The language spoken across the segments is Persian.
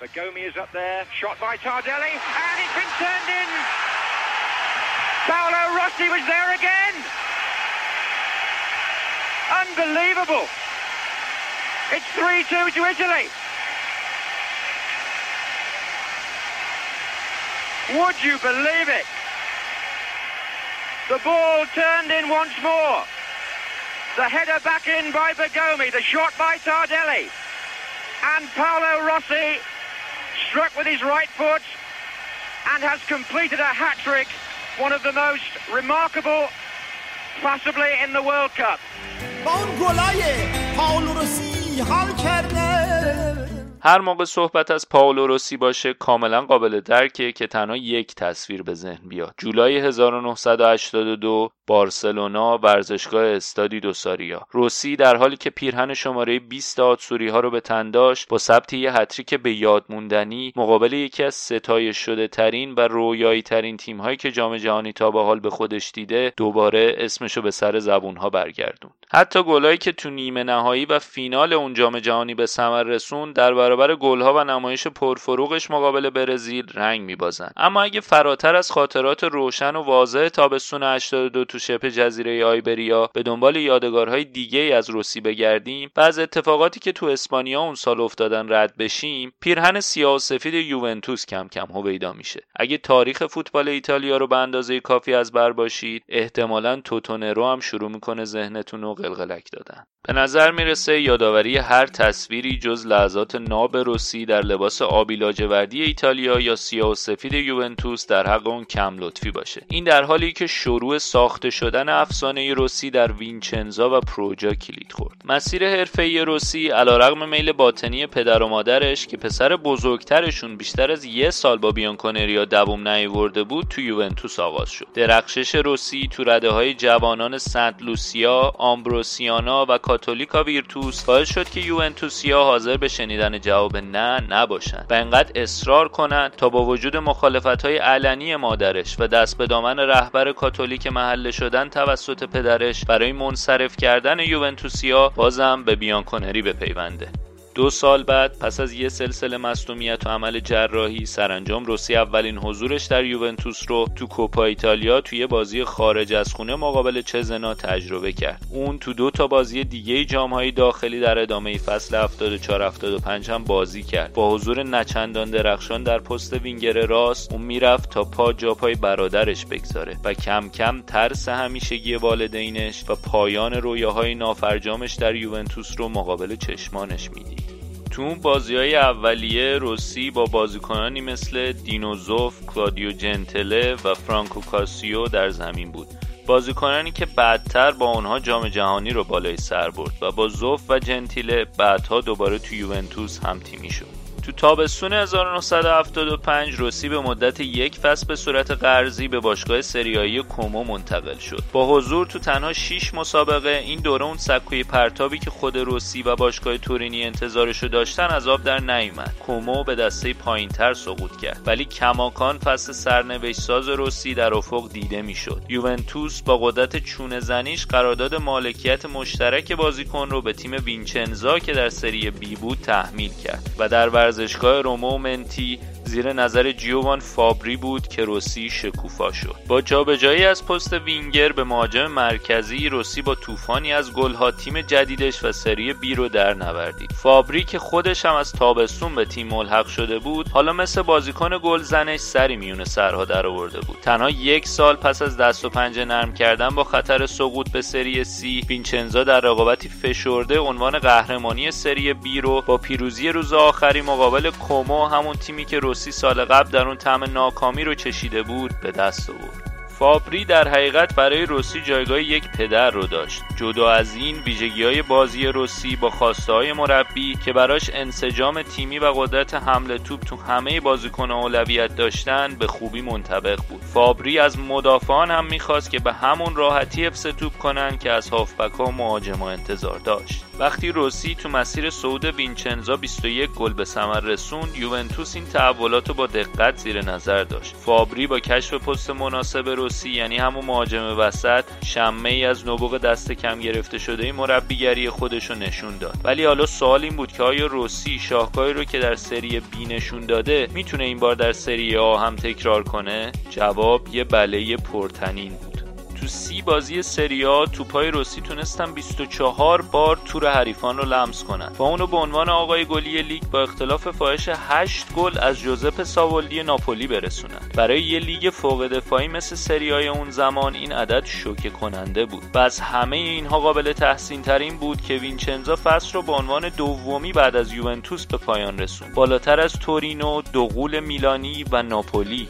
Bagomi is up there, shot by Tardelli, and it's been turned in. Paolo Rossi was there again. Unbelievable. It's 3-2 to Italy. Would you believe it? The ball turned in once more. The header back in by Bagomi, the shot by Tardelli. And Paolo Rossi struck with his right foot and has completed a hat trick, one of the most remarkable possibly in the World Cup. هر موقع صحبت از پاولو روسی باشه کاملا قابل درکه که تنها یک تصویر به ذهن بیاد جولای 1982 بارسلونا ورزشگاه استادی دوساریا. روسی در حالی که پیرهن شماره 20 آتسوری ها رو به تن داشت با ثبت یه هتریک به یاد موندنی مقابل یکی از ستای شده ترین و رویایی ترین تیم هایی که جام جهانی تا به حال به خودش دیده دوباره اسمشو به سر زبون ها برگردوند. حتی گلایی که تو نیمه نهایی و فینال اون جام جهانی به ثمر رسون در برابر گلها و نمایش پرفروغش مقابل برزیل رنگ میبازن اما اگه فراتر از خاطرات روشن و واضح تابستون 82 تو شبه جزیره آیبریا به دنبال یادگارهای دیگه از روسی بگردیم و از اتفاقاتی که تو اسپانیا اون سال افتادن رد بشیم پیرهن سیاه و سفید یوونتوس کم کم هویدا میشه. اگه تاریخ فوتبال ایتالیا رو به اندازه کافی از بر باشید احتمالا توتونرو هم شروع می‌کنه ذهنتون رو قلقلک دادن. به نظر می‌رسه یادآوری هر تصویری جز لحظات ناب روسی در لباس آبی لاجوردی ایتالیا یا سیاه و سفید یوونتوس در حق اون کم لطفی باشه. این در حالی که شروع ساخته شدن افسانه روسی در وینچنزا و پروجا کلید خورد. مسیر حرفه‌ای روسی علیرغم میل باطنی پدر و مادرش که پسر بزرگترشون بیشتر از یه سال با بیانکونریا دووم نیورده بود تو یوونتوس آغاز شد. درخشش روسی تو رده های جوانان سنت لوسیا آمبروسیانا و کاتولیکا ویرتوس باعث شد که یوونتوسیا حاضر به شنیدن جواب نه نباشند و انقدر اصرار کنند تا با وجود مخالفت های علنی مادرش و دست به دامن رهبر کاتولیک محله شدن توسط پدرش برای منصرف کردن یوونتوسیا بازم به بیانکونری بپیونده. دو سال بعد پس از یه سلسله مصدومیت و عمل جراحی سرانجام روسی اولین حضورش در یوونتوس رو تو کوپا ایتالیا توی بازی خارج از خونه مقابل چزنا تجربه کرد. اون تو دو تا بازی دیگه جامهای داخلی در ادامه فصل 74 75 هم بازی کرد. با حضور نچندان درخشان در پست وینگر راست اون می‌رفت تا پا جا پای برادرش بگذاره و کم کم ترس همیشگی والدینش و پایان رویاهای نافرجامش در یوونتوس رو مقابل چشمانش می‌دید. تو اون بازی های اولیه روسی با بازیکنانی مثل دینو زوف، کلودیو جنتله و فرانکو کائوزیو در زمین بود. بازیکنانی که بعدتر با اونها جام جهانی رو بالای سر برد و با زوف و جنتیله بعدها دوباره تو یوونتوس هم تیمی شد. تو تابستون 1975 روسی به مدت یک فصل به صورت قرضی به باشگاه سری آیی کومو منتقل شد. با حضور تو تنها 6 مسابقه این دوره اون سکوی پرتابی که خود روسی و باشگاه تورینی انتظارشو داشتن از آب در نیومد. کومو به دسته پایینتر سقوط کرد. ولی کماکان فصل سرنوشت ساز روسی در افق دیده می‌شد. یوونتوس با قدرت چونه زنیش قرارداد مالکیت مشترک بازیکن رو به تیم ویچنزا که در سری بی بود تحمیل کرد و در ورزشگاه رومئو منتی زیر نظر جیووان فابری بود که روسی شکوفا شد. با جابجایی از پست وینگر به مهاجم مرکزی روسی با طوفانی از گلها تیم جدیدش و سری بی رو در نوردید. فابری که خودش هم از تابستون به تیم ملحق شده بود حالا مثل بازیکن گل زنش سری میون سرها در آورده بود. تنها یک سال پس از دست و پنجه نرم کردن با خطر سقوط به سری سی ویچنزا در رقابتی فشرده عنوان قهرمانی سری بی رو با پیروزی روز آخری مقابل کومو همون تیمی که روسی سال قبل در اون طعم ناکامی رو چشیده بود به دست آورد. فابری در حقیقت برای روسی جایگاه یک پدر رو داشت. جدا از این ویژگی های بازی روسی با خواسته های مربی که براش انسجام تیمی و قدرت حمله توپ تو همه بازیکن اولویت داشتن به خوبی منطبق بود. فابری از مدافعان هم می‌خواست که به همون راحتی حفظ توپ کنن که از هافبک ها مهاجما انتظار داشت. وقتی روسی تو مسیر صعود وینچنزا 21 گل به ثمر رسوند یوونتوس این تحولات رو با دقت زیر نظر داشت. فابری با کشف پست مناسب روسی یعنی همون مهاجم وسط شمه ای از نبوغ دست کم گرفته شده مربیگری خودش رو نشون داد. ولی حالا سوال این بود که آیا روسی شاهکاری رو که در سری بی نشون داده می‌تونه این بار در سری آ هم تکرار کنه؟ جواب یه بله پرطنین. تو سی بازی سری آ توپای روسی تونستن 24 بار تور حریفان رو لمس کنن. و اونو به عنوان آقای گلی لیگ با اختلاف فاحش 8 گل از جوزپه ساوولدی ناپولی برسونن. برای یه لیگ فوق دفاعی مثل سری آی اون زمان این عدد شوکه کننده بود. و از همه اینها قابل تحسین ترین بود که ویچنزا فصل رو به عنوان دومی بعد از یوونتوس به پایان رسوند. بالاتر از تورینو، دو غول میلانی و ناپولی.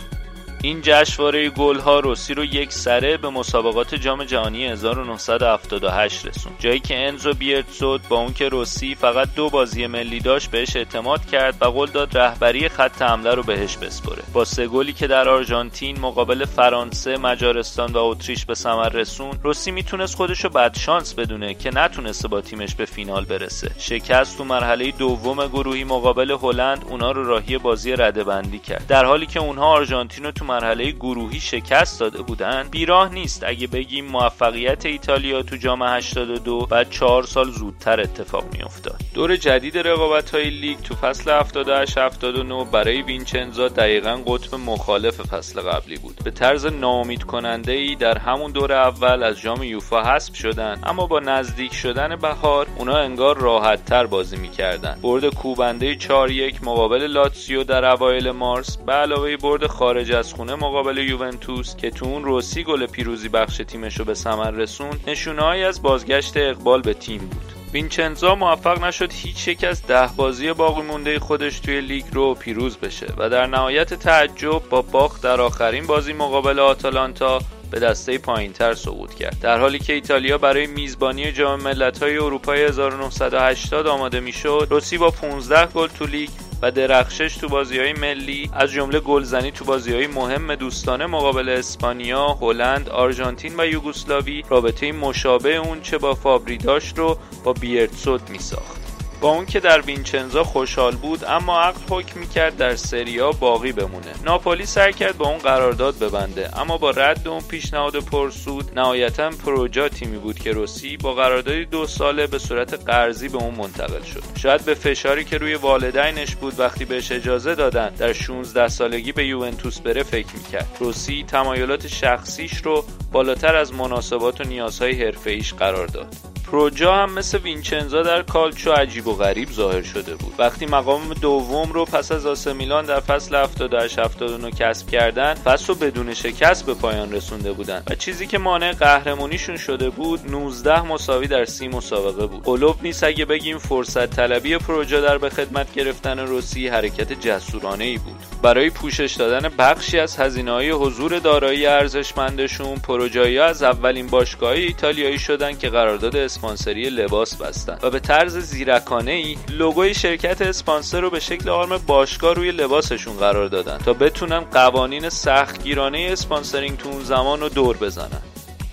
این جشنواره ها روسی رو یک سره به مسابقات جام جهانی 1978 رسوند. جایی که انزو بیرتزود با اون که روسی فقط دو بازی ملی داشت بهش اعتماد کرد و قول داد رهبری خط حمله رو بهش بسپره. با سه گلی که در آرژانتین مقابل فرانسه مجارستان و اتریش به ثمر رسون روسی می‌تونست خودش رو بدشانس بدونه که نتونسته با تیمش به فینال برسه. شکست تو مرحله دوم گروهی مقابل هلند اونا رو راهی بازی ردبندی کرد. در حالی که اونها آرژانتین رو تو مرحله گروهی شکست داده بودن بیراه نیست. اگه بگیم موفقیت ایتالیا تو جام 82 بعد چهار سال زودتر اتفاق افتاد دور جدید رقابت های لیگ تو فصل 78 79 برای وینچنزا دقیقا قطب مخالف فصل قبلی بود. به طرز ناامید کننده ای در همون دور اول از جام یوفا حذف شدن. اما با نزدیک شدن بهار اونا انگار راحت تر بازی می‌کردن. برد کوبنده 4 1 مقابل لاتسیو در اوایل مارس به علاوه برد خارج از خونه مقابل یوونتوس که تو اون روسی گل پیروزی بخش تیمش رو به ثمر رسوند نشونههایی از بازگشت اقبال به تیم بود. وینچنزا موفق نشد هیچ یک از ده بازی باقی مونده خودش توی لیگ رو پیروز بشه و در نهایت تعجب با باخت در آخرین بازی مقابل آتالانتا به دسته پایینتر سقوط کرد. در حالی که ایتالیا برای میزبانی جام ملت‌های اروپای 1980 آماده می‌شد روسی با 15 گل تو لیگ و درخشش تو بازی های ملی از جمله گلزنی تو بازی های مهم دوستانه مقابل اسپانیا، هلند، آرژانتین و یوگسلاوی رابطه مشابه اون چه با فابری داشت رو با بیرتسود می ساخت. با اون که در وینچنزا خوشحال بود اما عقل حکم می‌کرد در سریا باقی بمونه. ناپولی سعی کرد با اون قرارداد ببنده اما با رد اون پیشنهاد پرسود نهایتا پروجا تیمی بود که روسی با قراردادی دو ساله به صورت قرضی به اون منتقل شد. شاید به فشاری که روی والدینش بود وقتی بهش اجازه دادن در 16 سالگی به یوونتوس بره فکر می‌کرد. روسی تمایلات شخصیش رو بالاتر از مناسبات و نیازهای حرفه‌ایش قرار داد. پروجا هم مثل وینچنزا در کالچو عجیب و غریب ظاهر شده بود. وقتی مقام دوم رو پس از آسه میلان در فصل 78 79 کسب کردن فصل رو بدون شکست به پایان رسونده بودن. و چیزی که مانع قهرمانیشون شده بود 19 مساوی در سی مسابقه بود. قلوب نیست اگه بگیم فرصت طلبی پروژا در به خدمت گرفتن روسی حرکت جسورانه ای بود. برای پوشش دادن بخشی از هزینه های حضور دارایی ارزشمندشون پروجا یکی از اولین باشگاه ایتالیایی شدن که قرارداد اسپانسری لباس بستن. و به طرز زیرکانه ای لوگوی شرکت اسپانسر رو به شکل آرم باشگاه روی لباسشون قرار دادن تا بتونن قوانین سختگیرانه sponsoring تو اون زمان رو دور بزنن.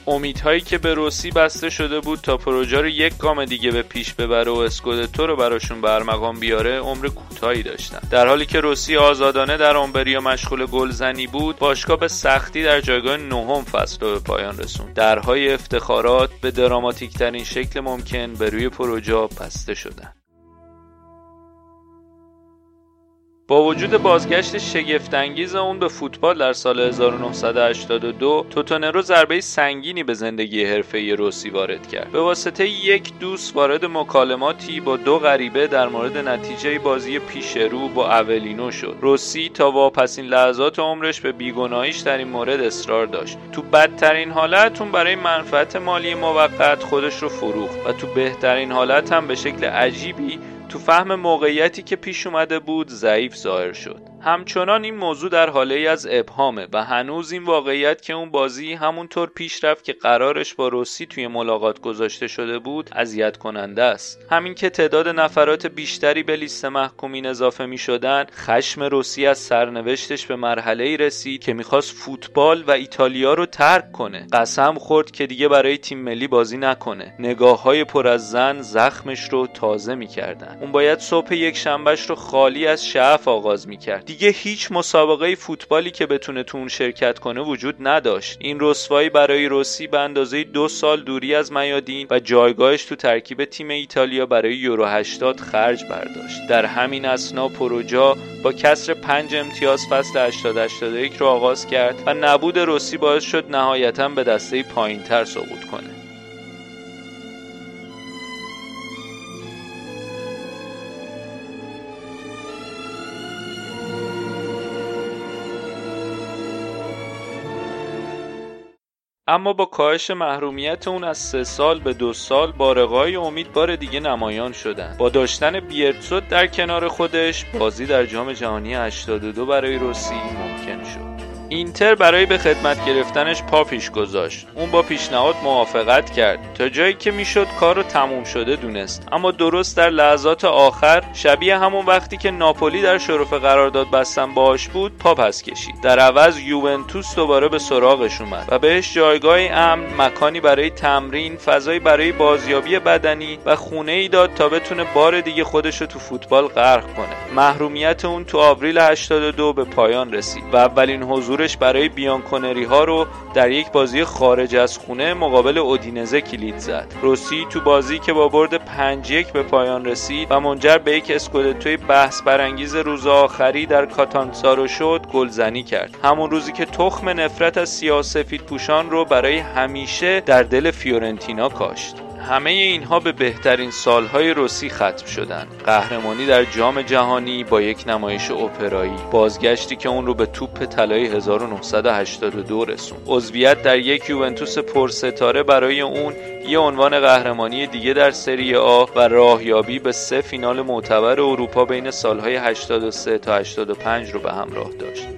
امیدهایی که به روسی بسته شده بود تا پروجا رو یک گام دیگه به پیش ببره و اسکودتو رو براشون به ارمغان بیاره عمر کوتاهی داشتن. در حالی که روسی آزادانه در اومبریا مشغول گلزنی بود باشگاه به سختی در جایگاه نهم فصل رو به پایان رسوند. درهای افتخارات به دراماتیک ترین شکل ممکن به روی پروجا بسته شدن. با وجود بازگشت شگفتانگیز اون به فوتبال در سال 1982 توتونرو ضربه سنگینی به زندگی حرفه‌ای روسی وارد کرد. به واسطه یک دوست وارد مکالماتی با دو غریبه در مورد نتیجه بازی پیش رو با اولینو شد. روسی تا واپسین لحظات عمرش به بیگناهیش در این مورد اصرار داشت. تو بدترین حالت اون برای منفعت مالی موقت خودش رو فروخت و تو بهترین حالت هم به شکل عجیبی تو فهم موقعیتی که پیش اومده بود ضعیف ظاهر شد. همچنان این موضوع در حاله از ابهامه و هنوز این واقعیت که اون بازی همونطور پیش رفت که قرارش با روسی توی ملاقات گذاشته شده بود اذیت کننده است. همین که تعداد نفرات بیشتری به لیست محکومین اضافه می شدن خشم روسی از سرنوشتش به مرحله ای رسید که می‌خواست فوتبال و ایتالیا رو ترک کنه. قسم خورد که دیگه برای تیم ملی بازی نکنه. نگاه های پر از زن زخمش رو تازه می‌کردن. اون باید صبح یک شنبهش رو خالی از شعف آغاز می‌کرد. دیگه هیچ مسابقه فوتبالی که بتونه تو اون شرکت کنه وجود نداشت. این رسوایی برای روسی به اندازه دو سال دوری از میادین و جایگاهش تو ترکیب تیم ایتالیا برای یورو 80 خرج برداشت. در همین اسنا پروجا با کسر پنج امتیاز فصل 80 81 رو آغاز کرد و نبود روسی باعث شد نهایتا به دسته پایینتر سقوط کنه. اما با کاهش محرومیت اون از سه سال به دو سال بارقای امید بار دیگه نمایان شدن. با داشتن بیرتسوت در کنار خودش بازی در جام جهانی 82 برای روسی ممکن شد. اینتر برای به خدمت گرفتنش پا پیش گذاشت. اون با پیشنهاد موافقت کرد. تا جایی که می‌شد کار رو تموم شده دونست. اما درست در لحظات آخر شبیه همون وقتی که ناپولی در شرف قرارداد بستن باش بود پا پس کشید. در عوض یوونتوس دوباره به سراغش اومد و بهش جایگاه امن مکانی برای تمرین فضایی برای بازیابی بدنی و خونه ای داد تا بتونه بار دیگه خودش رو تو فوتبال غرق کنه. محرومیت اون تو آوریل 82 به پایان رسید و اولین حضور حضورش برای بیانکونری ها رو در یک بازی خارج از خونه مقابل اودینزه کلید زد. روسی تو بازی که با برد 5 1 به پایان رسید و منجر به یک اسکودتوی بحث برانگیز روز آخری در کاتانسارو شد گلزنی کرد. همون روزی که تخم نفرت از سیاسفید پوشان رو برای همیشه در دل فیورنتینا کاشت. همه اینها به بهترین سالهای روسی ختم شدن. قهرمانی در جام جهانی با یک نمایش اپرایی. بازگشتی که اون رو به توپ طلای 1982 رسون عضویت در یک یوونتوس پرستاره برای اون یه عنوان قهرمانی دیگه در سری آ و راهیابی به سه فینال معتبر اروپا بین سالهای 83 تا 85 رو به همراه داشت.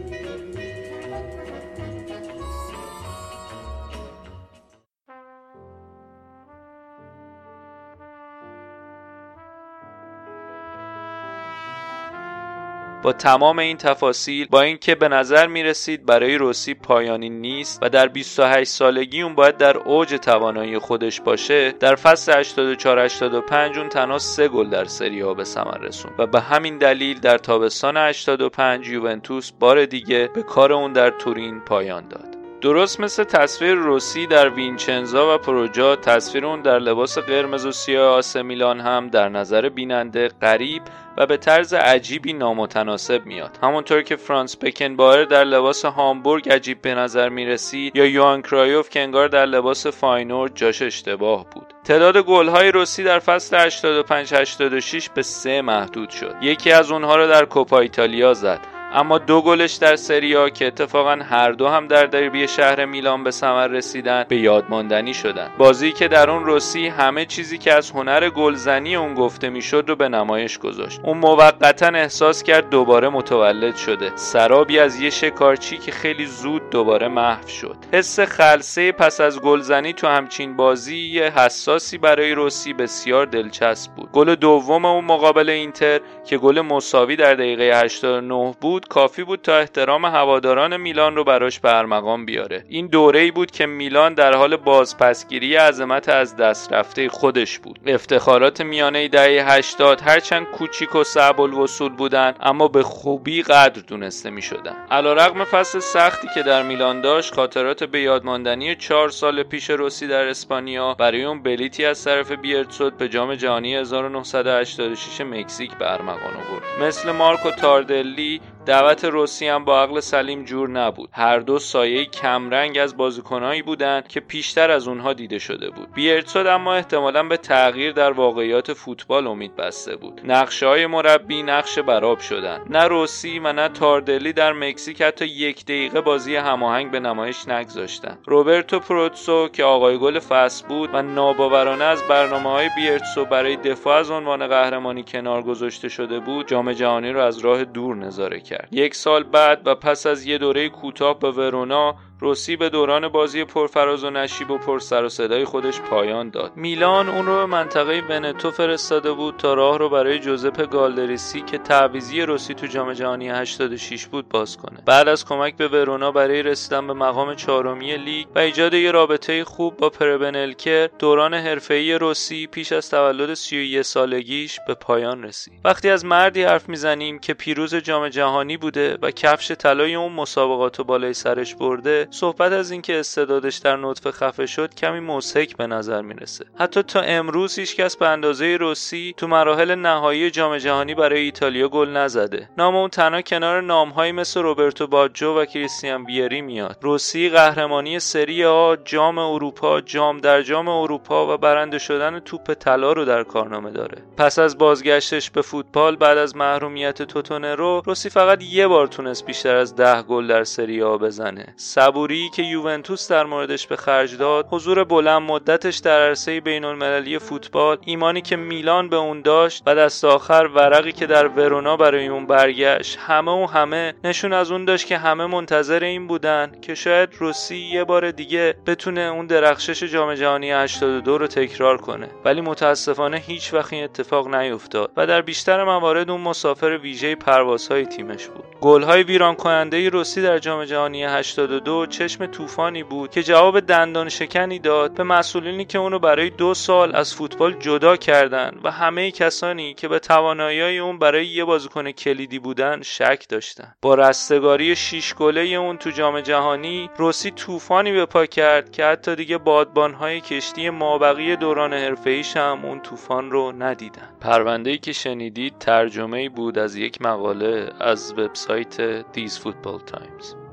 با تمام این تفاصیل با اینکه به نظر می رسید برای روسی پایانی نیست و در 28 سالگی اون باید در اوج توانایی خودش باشه در فصل 84 85 اون تنها سه گل در سری ها به ثمر رسون و به همین دلیل در تابستان 85 یوونتوس بار دیگه به کار اون در تورین پایان داد. درست مثل تصویر روسی در ویچنزا و پروجا تصویر اون در لباس قرمز و سیاه آس میلان هم در نظر بیننده غریب و به طرز عجیبی نامتناسب میاد. همونطور که فرانتس بکنباوئر در لباس هامبورگ عجیب به نظر می رسید یا یوهان کرایوف که انگار در لباس فاینورد جاش اشتباه بود. تعداد گل‌های روسی در فصل 85 86 به سه محدود شد. یکی از اونها رو در کوپا ایتالیا زد. اما دو گلش در سری آ که اتفاقا هر دو هم در دربی شهر میلان به ثمر رسیدن به یادماندنی شدن. بازی که در اون روسی همه چیزی که از هنر گلزنی اون گفته می‌شد رو به نمایش گذاشت. اون موقتا احساس کرد دوباره متولد شده. سرابی از یه شکارچی که خیلی زود دوباره محو شد. حس خلسه پس از گلزنی تو همچین بازی حساسی برای روسی بسیار دلچسب بود. گل دوم اون مقابل اینتر که گل مساوی در دقیقه 89 بود بود کافی بود تا احترام هواداران میلان رو براش برمقام بیاره. این دوره ای بود که میلان در حال بازپسگیری عظمت از دست رفته خودش بود. افتخارات میانه دهه 80 هرچند کوچیک و صعب الوصول بودن اما به خوبی قدر دونسته می شدن علیرغم فصل سختی که در میلان داشت خاطرات به یادماندنی چهار سال پیش روسی در اسپانیا برای اون بلیتی از طرف بیرتسوت به جام جهانی 1986 مکزیک برمغان آورد. مثل مارکو تاردلی دعوت روسی هم با عقل سلیم جور نبود. هر دو سایه کمرنگ از بازیکنهایی بودند که پیشتر از اونها دیده شده بود. بیرتسود اما احتمالا به تغییر در واقعیات فوتبال امید بسته بود. نقشه های مربی نقش براب شدن نه روسی و نه تاردلی در مکزیک حتی یک دقیقه بازی هماهنگ به نمایش نگذاشتن روبرتو پروتسو که آقای گل فصل بود و ناباورانه از برنامه های بیرتسو برای دفاع از عنوان قهرمانی کنار گذاشته شده بود جام جهانی را از راه دور نظاره کرد. کرد. یک سال بعد و پس از یه دوره کوتاه به ورونا روسی به دوران بازی پرفراز و نشیب و پر سر و صدای خودش پایان داد. میلان اون رو به منطقه ونتو فرستاده بود تا راه رو برای جوزپ گالدریسی که تعویزی روسی تو جام جهانی 86 بود باز کنه. بعد از کمک به ورونا برای رسیدن به مقام چهارمی لیگ و ایجاد یه رابطه خوب با پربنلکر دوران حرفه‌ای روسی پیش از تولد 31 سالگیش به پایان رسید. وقتی از مردی حرف می‌زنیم که پیروز جام جهانی بوده و کفش طلای اون مسابقات و بالای سرش برده صحبت از اینکه استعدادش در نطفه خفه شد کمی موسک به نظر می‌رسه. حتی تا امروز هیچکس به اندازه روسی تو مراحل نهایی جام جهانی برای ایتالیا گل نزده. نام اون تنها کنار نامهایی مثل روبرتو باجو و کریستیان بیری میاد. روسی قهرمانی سری آ جام اروپا جام در جام اروپا و برنده شدن توپ طلا رو در کارنامه داره. پس از بازگشتش به فوتبال بعد از محرومیت توتونرو روسی فقط یه بار تونست بیشتر از ده گل در سری آ بزنه. صبوری که یوونتوس در موردش به خرج داد حضور بلند مدتش در عرصه بین المللی فوتبال ایمانی که میلان به اون داشت و دست آخر ورقی که در ورونا برای اون برگشت همه و همه نشون از اون داشت که همه منتظر این بودن که شاید روسی یه بار دیگه بتونه اون درخشش جام جهانی 82 رو تکرار کنه. ولی متاسفانه هیچ وقت این اتفاق نیفتاد و در بیشتر موارد اون مسافر ویژه پروازهای تیمش بود. گل‌های ویران کننده روسی در جام جهانی 82 چشم طوفانی بود که جواب دندان شکنی داد به مسئولینی که اونو برای دو سال از فوتبال جدا کردن و همه کسانی که به توانایی اون برای یه بازیکن کلیدی بودن شک داشتن. با رستگاری شیش گله اون تو جام جهانی روسی طوفانی به پا کرد که حتی دیگه بادبانهای کشتی مابقی دوران حرفه‌ایش هم اون طوفان رو ندیدن. پرونده که شنیدید ترجمه بود از یک مقاله از وبسایت دیز فوتبال تایمز